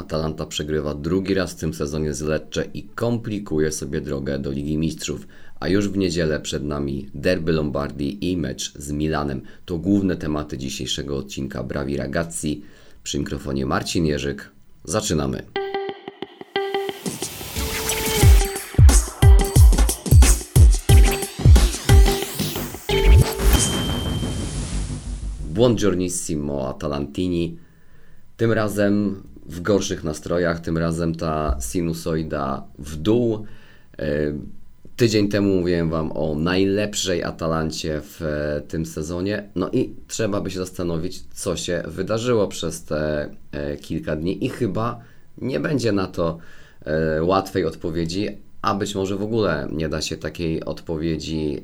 Atalanta przegrywa drugi raz w tym sezonie z Lecce i komplikuje sobie drogę do Ligi Mistrzów. A już w niedzielę przed nami derby Lombardii i mecz z Milanem. To główne tematy dzisiejszego odcinka Brawi Ragazzi. Przy mikrofonie Marcin Jerzyk. Zaczynamy. Buongiornissimo Atalantini. Tym razem w gorszych nastrojach, tym razem ta sinusoida w dół. E, tydzień temu mówiłem Wam o najlepszej Atalancie w e, tym sezonie. No i trzeba by się zastanowić, co się wydarzyło przez te e, kilka dni, i chyba nie będzie na to łatwej odpowiedzi, a być może w ogóle nie da się takiej odpowiedzi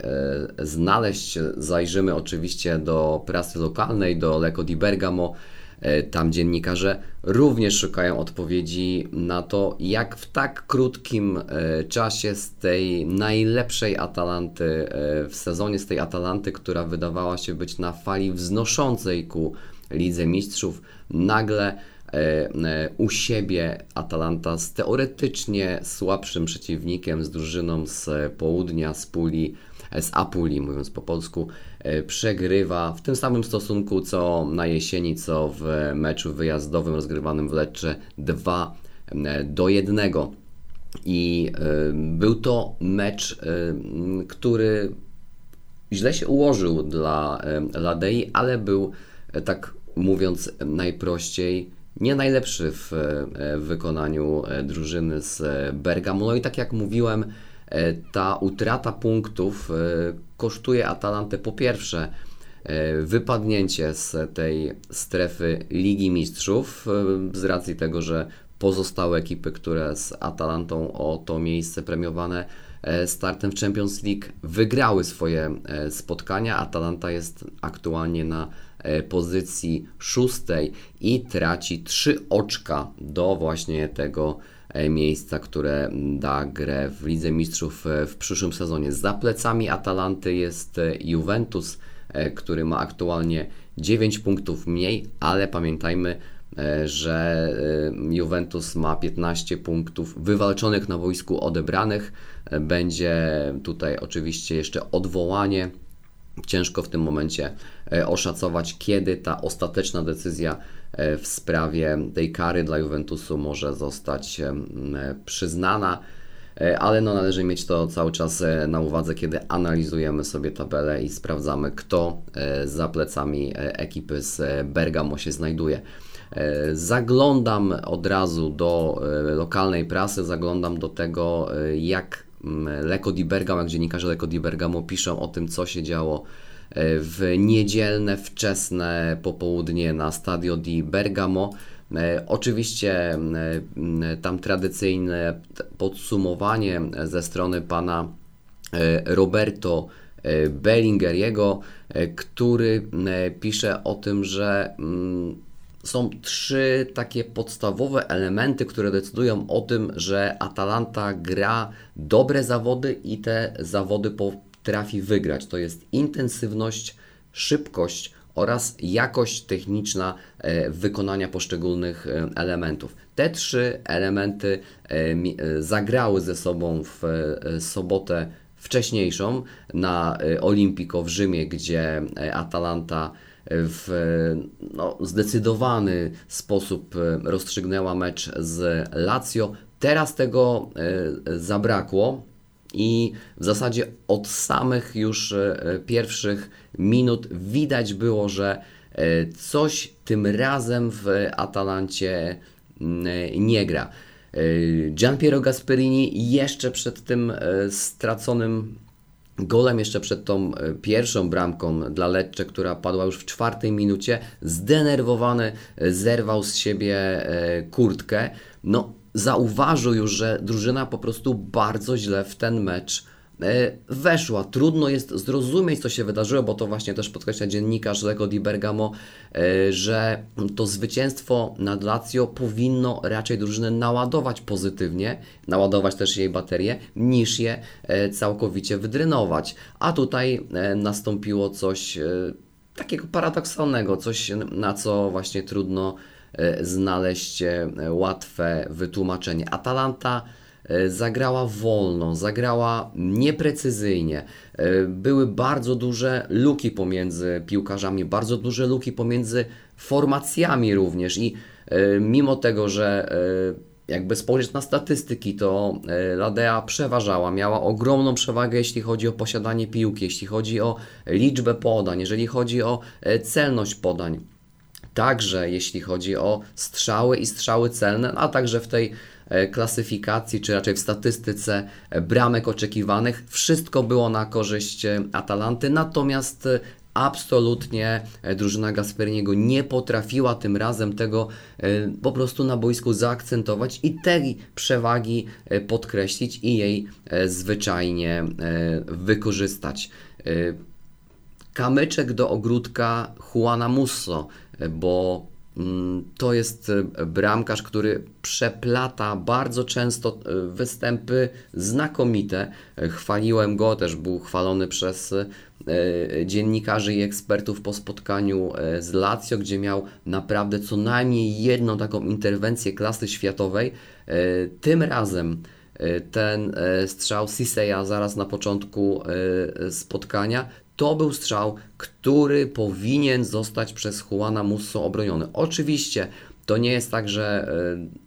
znaleźć. Zajrzymy oczywiście do prasy lokalnej, do Lecco di Bergamo tam dziennikarze również szukają odpowiedzi na to, jak w tak krótkim e, czasie z tej najlepszej Atalanty e, w sezonie, z tej Atalanty, która wydawała się być na fali wznoszącej ku Lidze Mistrzów, nagle u siebie Atalanta z teoretycznie słabszym przeciwnikiem, z drużyną z południa, z Puli, z Apuli, mówiąc po polsku, e, przegrywa w tym samym stosunku co na jesieni, co w meczu wyjazdowym rozgrywanym w Lecce 2 e, do 1. I e, był to mecz, który źle się ułożył dla Ladei, ale był, tak mówiąc najprościej, nie najlepszy w, wykonaniu drużyny z Bergamo. No i tak jak mówiłem, ta utrata punktów e, kosztuje Atalantę po pierwsze e, wypadnięcie z tej strefy Ligi Mistrzów z racji tego, że pozostałe ekipy, które z Atalantą o to miejsce premiowane startem w Champions League wygrały swoje spotkania. Atalanta jest aktualnie na pozycji szóstej i traci trzy oczka do właśnie tego E, miejsca, które da grę w Lidze Mistrzów e, w przyszłym sezonie. Za plecami Atalanty jest e, Juventus, który ma aktualnie 9 punktów mniej, ale pamiętajmy, że Juventus ma 15 punktów wywalczonych na wojsku odebranych. Będzie tutaj oczywiście jeszcze odwołanie. Ciężko w tym momencie oszacować, kiedy ta ostateczna decyzja E, w sprawie tej kary dla Juventusu może zostać e, przyznana, e, ale no należy mieć to cały czas na uwadze, kiedy analizujemy sobie tabelę i sprawdzamy, kto za plecami ekipy z Bergamo się znajduje. Zaglądam od razu do lokalnej prasy, zaglądam do tego, jak Lecco di Bergamo, jak dziennikarze Lecco di Bergamo piszą o tym, co się działo w niedzielne, wczesne popołudnie na Stadio di Bergamo. E, oczywiście e, tam tradycyjne podsumowanie ze strony pana e, Roberto Bellingeriego, który pisze o tym, że mm, są trzy takie podstawowe elementy, które decydują o tym, że Atalanta gra dobre zawody i te zawody po trafi wygrać. To jest intensywność, szybkość oraz jakość techniczna e, wykonania poszczególnych e, elementów. Te trzy elementy e, zagrały ze sobą w sobotę wcześniejszą na Olimpico w Rzymie, gdzie Atalanta w no, zdecydowany sposób rozstrzygnęła mecz z Lazio. Teraz tego zabrakło i w zasadzie od samych już e, pierwszych minut widać było, że e, coś tym razem w Atalancie nie gra. E, Gian Piero Gasperini jeszcze przed tym straconym golem, jeszcze przed tą pierwszą bramką dla Lecce, która padła już w czwartej minucie, zdenerwowany zerwał z siebie kurtkę. No, zauważył już, że drużyna po prostu bardzo źle w ten mecz e, weszła. Trudno jest zrozumieć, co się wydarzyło, bo to właśnie też podkreśla dziennikarz Lego Di Bergamo, e, że to zwycięstwo nad Lazio powinno raczej drużynę naładować pozytywnie, naładować też jej baterię, niż je e, całkowicie wydrynować. A tutaj nastąpiło coś takiego paradoksalnego, coś na co właśnie trudno znaleźć łatwe wytłumaczenie. Atalanta zagrała wolno, zagrała nieprecyzyjnie. Były bardzo duże luki pomiędzy piłkarzami, bardzo duże luki pomiędzy formacjami również i mimo tego, że jakby spojrzeć na statystyki, to e, Ladea przeważała, miała ogromną przewagę, jeśli chodzi o posiadanie piłki, jeśli chodzi o liczbę podań, jeżeli chodzi o e, celność podań. Także jeśli chodzi o strzały i strzały celne, a także w tej e, klasyfikacji, czy raczej w statystyce bramek oczekiwanych, wszystko było na korzyść Atalanty, natomiast absolutnie e, drużyna Gasperiniego nie potrafiła tym razem tego e, po prostu na boisku zaakcentować i tej przewagi e, podkreślić i jej zwyczajnie wykorzystać. Kamyczek do ogródka Juana Musso, bo to jest bramkarz, który przeplata bardzo często występy znakomite. Chwaliłem go, też był chwalony przez E, dziennikarzy i ekspertów po spotkaniu e, z Lazio, gdzie miał naprawdę co najmniej jedną taką interwencję klasy światowej. E, tym razem ten strzał Siseya zaraz na początku spotkania to był strzał, który powinien zostać przez Juana Musso obroniony. Oczywiście to nie jest tak, że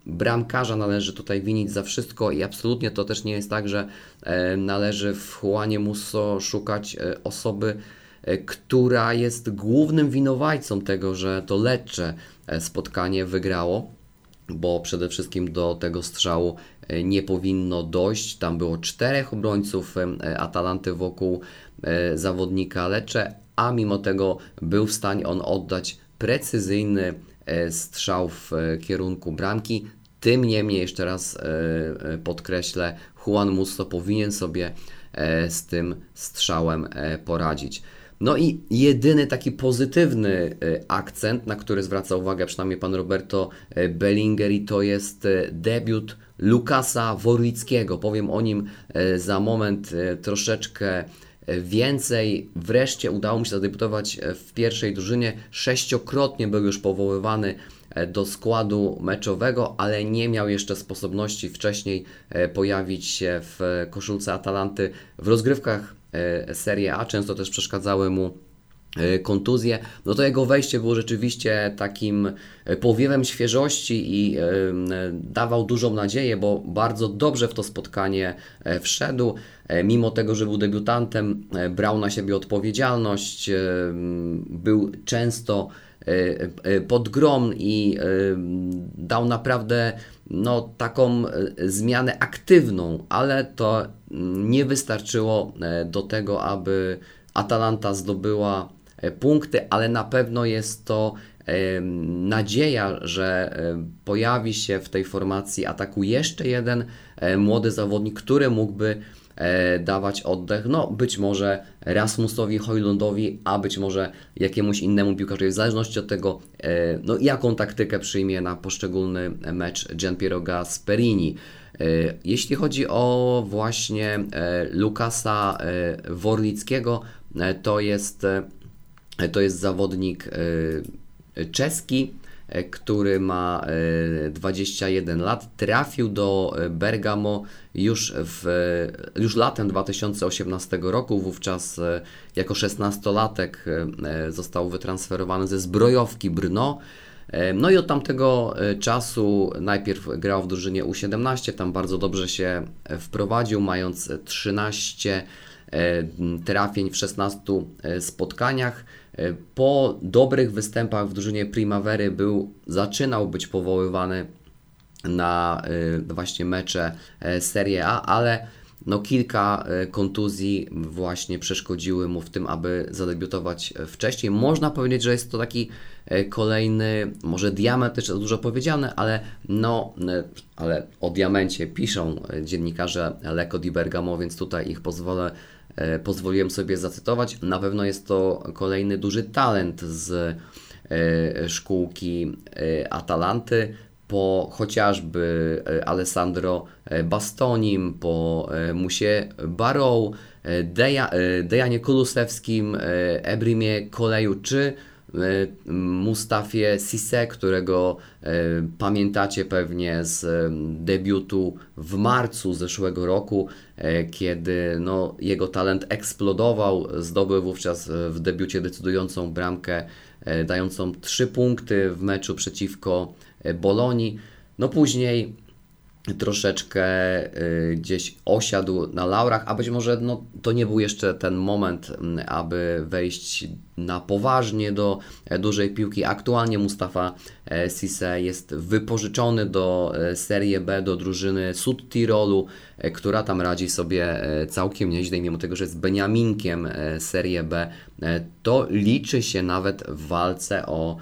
e, bramkarza należy tutaj winić za wszystko i absolutnie to też nie jest tak, że e, należy w Juanie Musso szukać e, osoby, która jest głównym winowajcą tego, że to Lecce spotkanie wygrało, bo przede wszystkim do tego strzału nie powinno dojść. Tam było czterech obrońców Atalanty wokół zawodnika Lecce, a mimo tego był w stanie on oddać precyzyjny E, strzał w e, kierunku bramki. Tym niemniej, jeszcze raz e, podkreślę, Juan Musso powinien sobie z tym strzałem poradzić. No i jedyny taki pozytywny akcent, na który zwraca uwagę przynajmniej pan Roberto Bellingeri, to jest debiut Lukasa Worlickiego. Powiem o nim za moment troszeczkę więcej. Wreszcie udało mu się zadebiutować w pierwszej drużynie. Sześciokrotnie był już powoływany e, do składu meczowego, ale nie miał jeszcze sposobności wcześniej e, pojawić się w koszulce Atalanty w rozgrywkach e, Serie A. Często też przeszkadzały mu kontuzje, no to jego wejście było rzeczywiście takim powiewem świeżości i dawał dużą nadzieję, bo bardzo dobrze w to spotkanie wszedł. E, mimo tego, że był debiutantem, e, brał na siebie odpowiedzialność, e, był często pod grom i dał naprawdę no, taką zmianę aktywną, ale to nie wystarczyło do tego, aby Atalanta zdobyła punkty, ale na pewno jest to nadzieja, że pojawi się w tej formacji ataku jeszcze jeden młody zawodnik, który mógłby E, dawać oddech, no być może Rasmusowi Hojlundowi, a być może jakiemuś innemu piłkarzowi, w zależności od tego, e, no, jaką taktykę przyjmie na poszczególny mecz Gianpiero Gasperini. E, jeśli chodzi o właśnie Lukasa Worlickiego, to jest, to jest zawodnik czeski, E, który ma 21 e, lat, trafił do e, Bergamo już, w, już latem 2018 roku. Wówczas jako 16-latek został wytransferowany ze zbrojowki Brno. No i od tamtego czasu najpierw grał w drużynie U17, tam bardzo dobrze się wprowadził, mając 13 trafień w 16 spotkaniach. E, po dobrych występach w drużynie Primavery był, zaczynał być powoływany na e, właśnie mecze e, Serie A, ale no kilka kontuzji właśnie przeszkodziły mu w tym, aby zadebiutować wcześniej. Można powiedzieć, że jest to taki kolejny, może diament też dużo powiedziane, ale no, ale o diamencie piszą dziennikarze Leko di Bergamo, więc tutaj ich pozwolę pozwoliłem sobie zacytować. Na pewno jest to kolejny duży talent z e, szkółki e, Atalanty, po chociażby Alessandro Bastonim, po Musie Barrow, Deja, Dejanie Kulusewskim, Ebrimie Koleju czy Mustafie Sisse, którego pamiętacie pewnie z debiutu w marcu zeszłego roku, kiedy no, jego talent eksplodował, zdobył wówczas w debiucie decydującą bramkę, dającą 3 punkty w meczu przeciwko Bolonii. No później troszeczkę y, gdzieś osiadł na laurach, a być może no, to nie był jeszcze ten moment, mm, aby wejść na poważnie do e, dużej piłki. Aktualnie Mustafa e, Sisse jest wypożyczony do e, Serie B, do drużyny Sud Tirolu, która tam radzi sobie całkiem nieźle, mimo tego, że jest Beniaminkiem Serie B, to liczy się nawet w walce o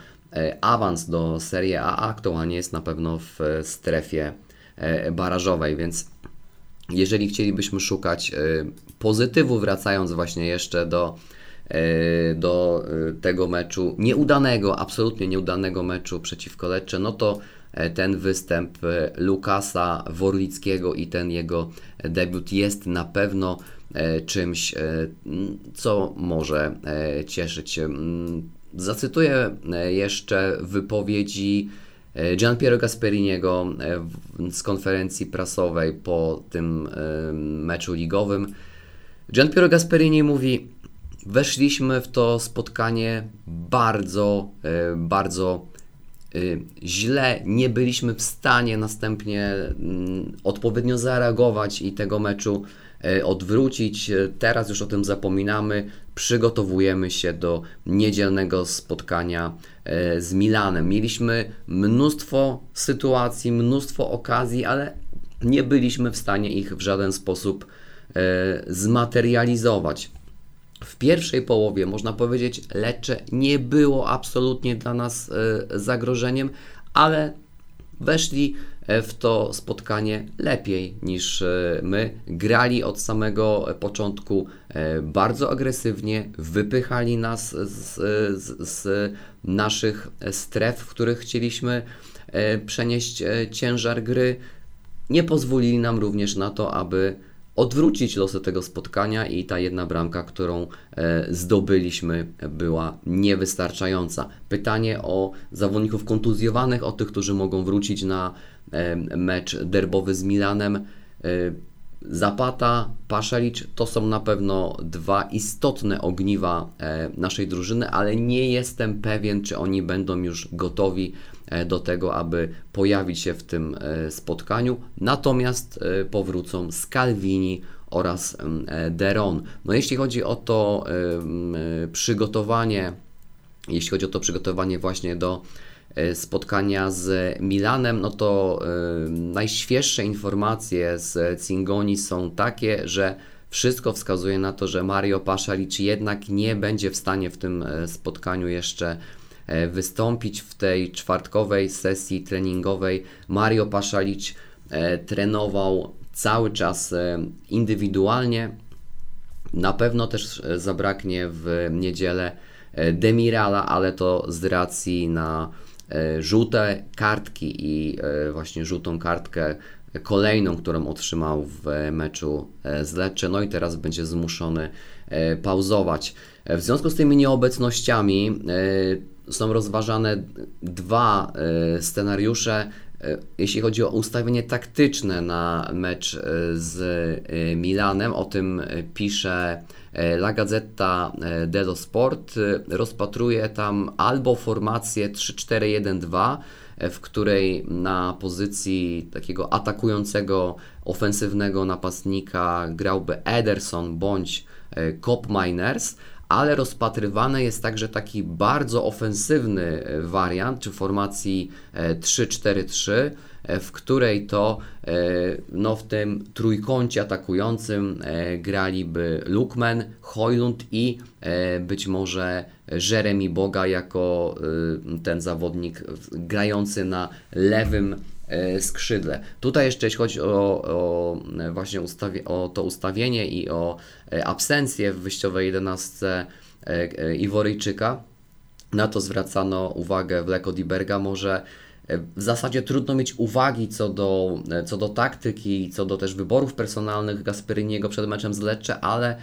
awans do Serie A, aktualnie jest na pewno w strefie E, barażowej, więc jeżeli chcielibyśmy szukać e, pozytywu, wracając właśnie jeszcze do, e, do tego meczu, nieudanego, absolutnie nieudanego meczu przeciwko Lecce, no to ten występ Lukasa Worlickiego i ten jego debiut jest na pewno czymś, co może cieszyć. Zacytuję jeszcze wypowiedzi E, Gian Piero Gasperiniego e, z konferencji prasowej po tym e, meczu ligowym. Gian Piero Gasperini mówi: Weszliśmy w to spotkanie bardzo, bardzo źle. Nie byliśmy w stanie następnie mm, odpowiednio zareagować i tego meczu odwrócić. Teraz już o tym zapominamy przygotowujemy się do niedzielnego spotkania e, z Milanem. Mieliśmy mnóstwo sytuacji, mnóstwo okazji, ale nie byliśmy w stanie ich w żaden sposób e, zmaterializować. W pierwszej połowie, można powiedzieć, Lecce nie było absolutnie dla nas e, zagrożeniem, ale weszli w to spotkanie lepiej niż e, my. Grali od samego początku e, bardzo agresywnie, wypychali nas z, z, z naszych stref, w których chcieliśmy przenieść ciężar gry. Nie pozwolili nam również na to, aby odwrócić losy tego spotkania i ta jedna bramka, którą zdobyliśmy, była niewystarczająca. Pytanie o zawodników kontuzjowanych, o tych, którzy mogą wrócić na mecz derbowy z Milanem. E, Zapata, Paszalicz to są na pewno dwa istotne ogniwa e, naszej drużyny, ale nie jestem pewien, czy oni będą już gotowi e, do tego, aby pojawić się w tym spotkaniu. Natomiast powrócą Scalvini oraz Deron. No jeśli chodzi o to przygotowanie, jeśli chodzi o to przygotowanie właśnie do spotkania z Milanem, no to e, najświeższe informacje z Cingoni są takie, że wszystko wskazuje na to, że Mario Paszalicz jednak nie będzie w stanie w tym e, spotkaniu jeszcze wystąpić w tej czwartkowej sesji treningowej. Mario Paszalicz trenował cały czas indywidualnie. Na pewno też zabraknie w niedzielę Demirala, ale to z racji na E, żółte kartki i e, właśnie żółtą kartkę kolejną, którą otrzymał w meczu e, z Lecce, no i teraz będzie zmuszony pauzować. W związku z tymi nieobecnościami są rozważane dwa scenariusze, jeśli chodzi o ustawienie taktyczne na mecz z Milanem. O tym pisze E, La Gazzetta e, dello Sport e, rozpatruje tam albo formację 3-4-1-2, w której na pozycji takiego atakującego, ofensywnego napastnika grałby Ederson bądź Cop Miners, ale rozpatrywany jest także taki bardzo ofensywny wariant, czy formacji 3-4-3, E, w której to e, no, w tym trójkącie atakującym e, graliby Lukman, Hojlund i być może Jeremy Boga jako ten zawodnik grający na lewym skrzydle. Tutaj jeszcze jeśli chodzi o, o właśnie ustawie, o to ustawienie i o absencję w wyjściowej 11 Iworyjczyka, na to zwracano uwagę w Leko Diberga, może w zasadzie trudno mieć uwagi co do, co do taktyki, co do też wyborów personalnych Gasperyniego przed meczem z Lecce, ale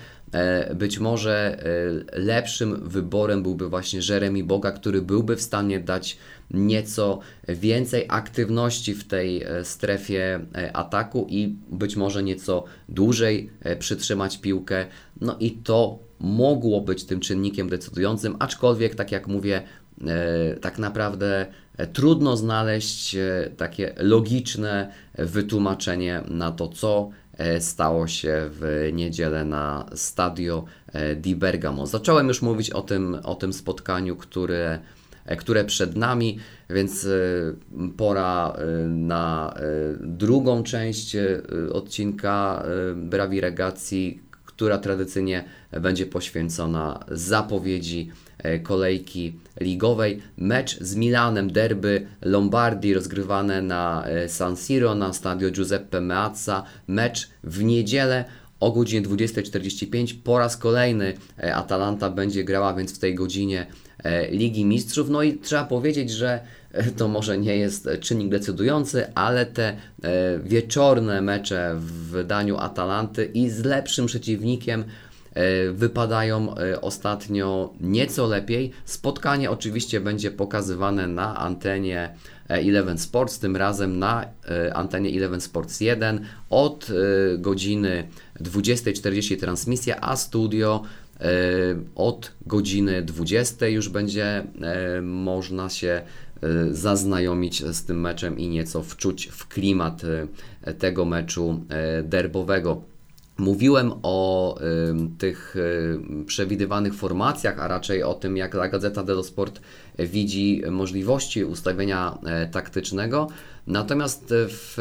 być może lepszym wyborem byłby właśnie Jeremy Boga, który byłby w stanie dać nieco więcej aktywności w tej strefie ataku i być może nieco dłużej przytrzymać piłkę. No i to mogło być tym czynnikiem decydującym, aczkolwiek, tak jak mówię, e, tak naprawdę e, trudno znaleźć e, takie logiczne wytłumaczenie na to, co stało się w niedzielę na Stadio di Bergamo. Zacząłem już mówić o tym, o tym spotkaniu, które, które przed nami, więc pora na drugą część odcinka Brawi Regacji, która tradycyjnie będzie poświęcona zapowiedzi e, kolejki ligowej. Mecz z Milanem, derby Lombardii rozgrywane na e, San Siro, na stadio Giuseppe Meazza. Mecz w niedzielę o godzinie 20.45. Po raz kolejny e, Atalanta będzie grała więc w tej godzinie Ligi Mistrzów. No i trzeba powiedzieć, że to może nie jest czynnik decydujący, ale te e, wieczorne mecze w wydaniu Atalanty i z lepszym przeciwnikiem e, wypadają e, ostatnio nieco lepiej. Spotkanie oczywiście będzie pokazywane na antenie Eleven Sports, tym razem na antenie Eleven Sports 1 od godziny 20.40 transmisja, a studio od godziny 20 już będzie można się zaznajomić z tym meczem i nieco wczuć w klimat e, tego meczu e, derbowego. Mówiłem o y, tych y, przewidywanych formacjach, a raczej o tym, jak La Gazzetta dello Sport widzi możliwości ustawienia y, taktycznego. Natomiast w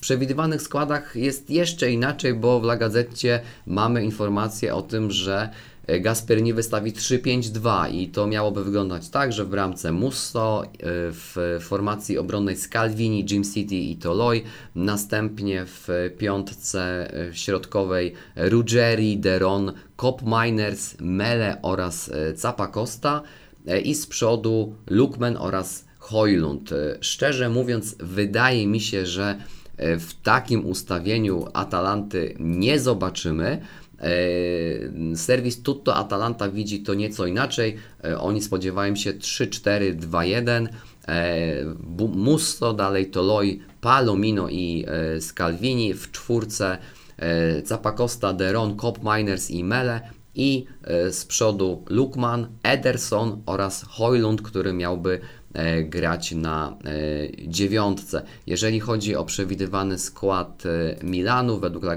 przewidywanych składach jest jeszcze inaczej, bo w La Gazecie mamy informację o tym, że E, Gasperini wystawi 3-5-2 i to miałoby wyglądać tak, że w bramce Musso, e, w formacji obronnej Scalvini, Jim City i Toloi, następnie w piątce e, środkowej Ruggeri, Deron, Cop Miners, Mele oraz Zapacosta i z przodu Lukman oraz Hojlund. Szczerze mówiąc, wydaje mi się, że w takim ustawieniu Atalanty nie zobaczymy. E, serwis Tutto Atalanta widzi to nieco inaczej. E, oni spodziewają się 3-4-2-1. E, Musto, dalej Toloi, Palomino i Scalvini w czwórce Zapacosta, Deron, Cop Miners i Mele i z przodu Lukman, Ederson oraz Hoylund, który miałby grać na dziewiątce. Jeżeli chodzi o przewidywany skład Milanu, według La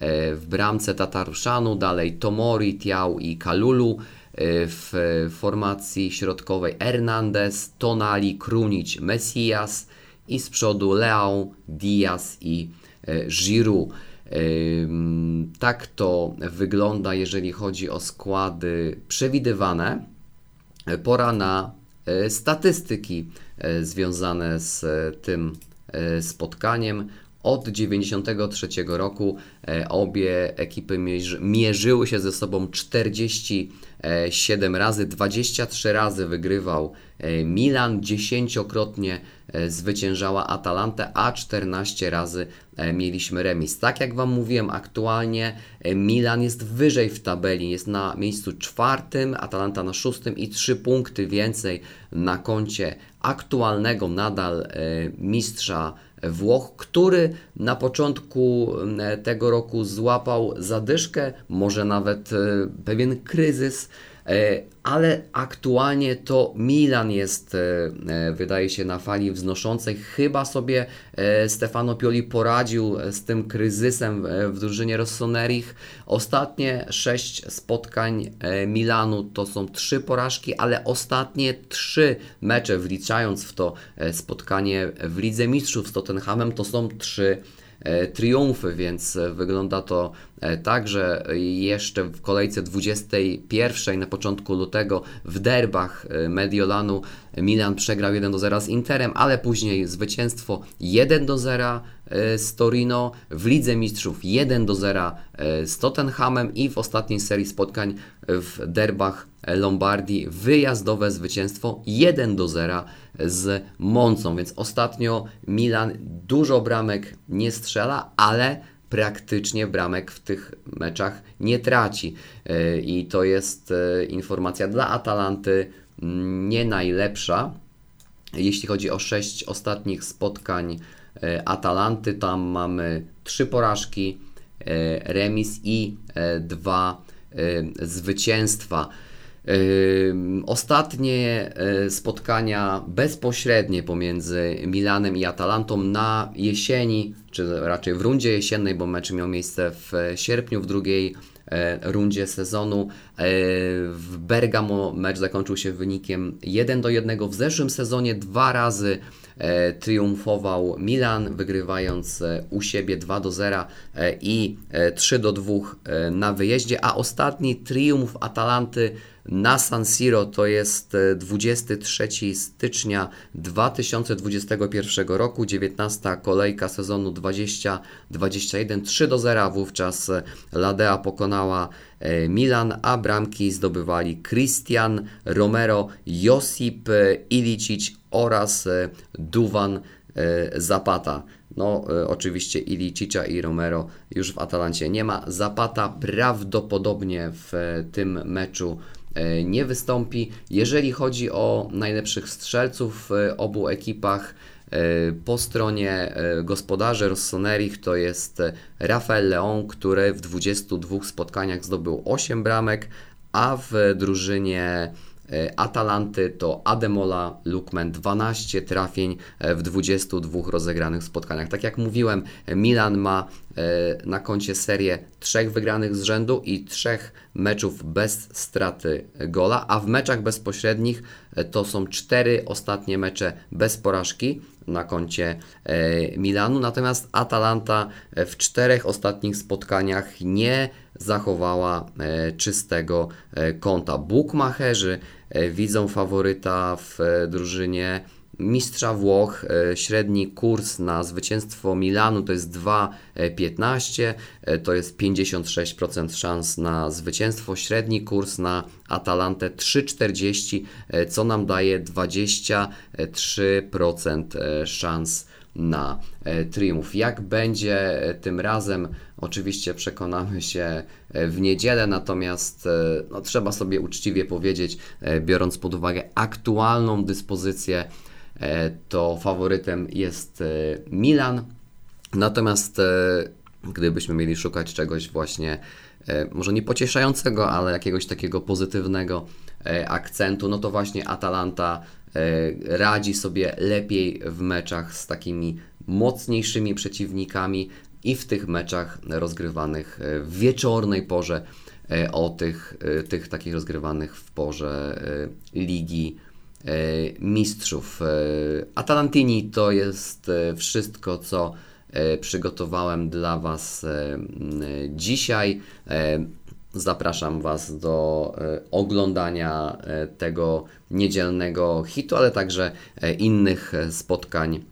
E, w bramce Tataruszanu, dalej Tomori, Tiał i Kalulu, e, w formacji środkowej Hernandez, Tonali, Krunic, Messias i z przodu Leão, Diaz i e, Giroud. Tak to wygląda, jeżeli chodzi o składy przewidywane. Pora na statystyki związane z tym spotkaniem. Od 1993 roku e, obie ekipy mierzyły się ze sobą 47 razy, 23 razy wygrywał e, Milan, dziesięciokrotnie e, zwyciężała Atalanta, a 14 razy mieliśmy remis. Tak jak Wam mówiłem, aktualnie Milan jest wyżej w tabeli, jest na miejscu czwartym, Atalanta na szóstym i 3 punkty więcej na koncie aktualnego nadal mistrza Włoch, który na początku e, tego roku złapał zadyszkę, może nawet e, pewien kryzys, ale aktualnie to Milan jest, wydaje się, na fali wznoszącej. Chyba sobie Stefano Pioli poradził z tym kryzysem w drużynie Rossonerich. Ostatnie sześć spotkań Milanu to są trzy porażki, ale ostatnie trzy mecze, wliczając w to spotkanie w Lidze Mistrzów z Tottenhamem, to są trzy E, triumfy, więc wygląda to e, tak, że jeszcze w kolejce 21 na początku lutego w derbach e, Mediolanu Milan przegrał 1 do 0 z Interem, ale później zwycięstwo 1 do 0 z Torino, w Lidze Mistrzów 1 do 0 z Tottenhamem i w ostatniej serii spotkań w derbach Lombardii wyjazdowe zwycięstwo 1 do 0 z Moncą, więc ostatnio Milan dużo bramek nie strzela, ale praktycznie bramek w tych meczach nie traci. I to jest informacja dla Atalanty mm, nie najlepsza. Jeśli chodzi o sześć ostatnich spotkań Atalanty, tam mamy trzy porażki, remis i dwa zwycięstwa. Ostatnie e, spotkania bezpośrednie pomiędzy Milanem i Atalantą na jesieni, czy raczej w rundzie jesiennej, bo mecz miał miejsce w sierpniu w drugiej e, rundzie sezonu. E, w Bergamo mecz zakończył się wynikiem 1 do 1. W zeszłym sezonie dwa razy triumfował Milan, wygrywając u siebie 2 do 0 i 3 do 2 na wyjeździe, a ostatni triumf Atalanty na San Siro to jest 23 e, stycznia 2021 roku, 19 kolejka sezonu 2021, 3 do 0 wówczas e, Ladea pokonała e, Milan, a bramki zdobywali Christian Romero, Josip Ilicic oraz Duwan Zapata. No, oczywiście Ilicicza i Romero już w Atalancie nie ma. Zapata prawdopodobnie w tym meczu nie wystąpi. Jeżeli chodzi o najlepszych strzelców w obu ekipach, e, po stronie e, gospodarzy Rossonerich to jest Rafael Leon, który w 22 spotkaniach zdobył 8 bramek, a w drużynie Atalanty to Ademola Lukman 12 trafień w 22 rozegranych spotkaniach. Tak jak mówiłem, Milan ma E, na koncie serię trzech wygranych z rzędu i trzech meczów bez straty gola, a w meczach bezpośrednich e, to są cztery ostatnie mecze bez porażki na koncie e, Milanu, natomiast Atalanta w czterech ostatnich spotkaniach nie zachowała czystego konta. Bukmacherzy widzą faworyta w drużynie mistrza Włoch. E, średni kurs na zwycięstwo Milanu to jest 2,15, e, to jest 56% szans na zwycięstwo. Średni kurs na Atalantę 3,40, e, co nam daje 23% szans na triumf. Jak będzie tym razem, oczywiście przekonamy się w niedzielę, natomiast no, trzeba sobie uczciwie powiedzieć, biorąc pod uwagę aktualną dyspozycję E, to faworytem jest e, Milan. Natomiast e, gdybyśmy mieli szukać czegoś właśnie, może nie pocieszającego, ale jakiegoś takiego pozytywnego akcentu, no to właśnie Atalanta radzi sobie lepiej w meczach z takimi mocniejszymi przeciwnikami i w tych meczach rozgrywanych w wieczornej porze o tych, tych takich rozgrywanych w porze ligi E, mistrzów. E, Atalantini to jest e, wszystko, co przygotowałem dla Was dzisiaj. Zapraszam Was do oglądania tego niedzielnego hitu, ale także innych spotkań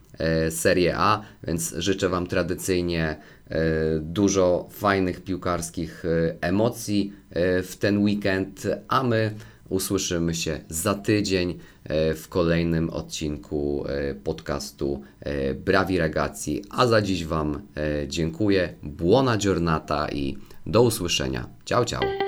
Serie A, więc życzę Wam tradycyjnie dużo fajnych piłkarskich emocji w ten weekend, a my Usłyszymy się za tydzień e, w kolejnym odcinku e, podcastu e, Brawi Ragazzi. A za dziś Wam dziękuję. Buona giornata i do usłyszenia. Ciao, ciao.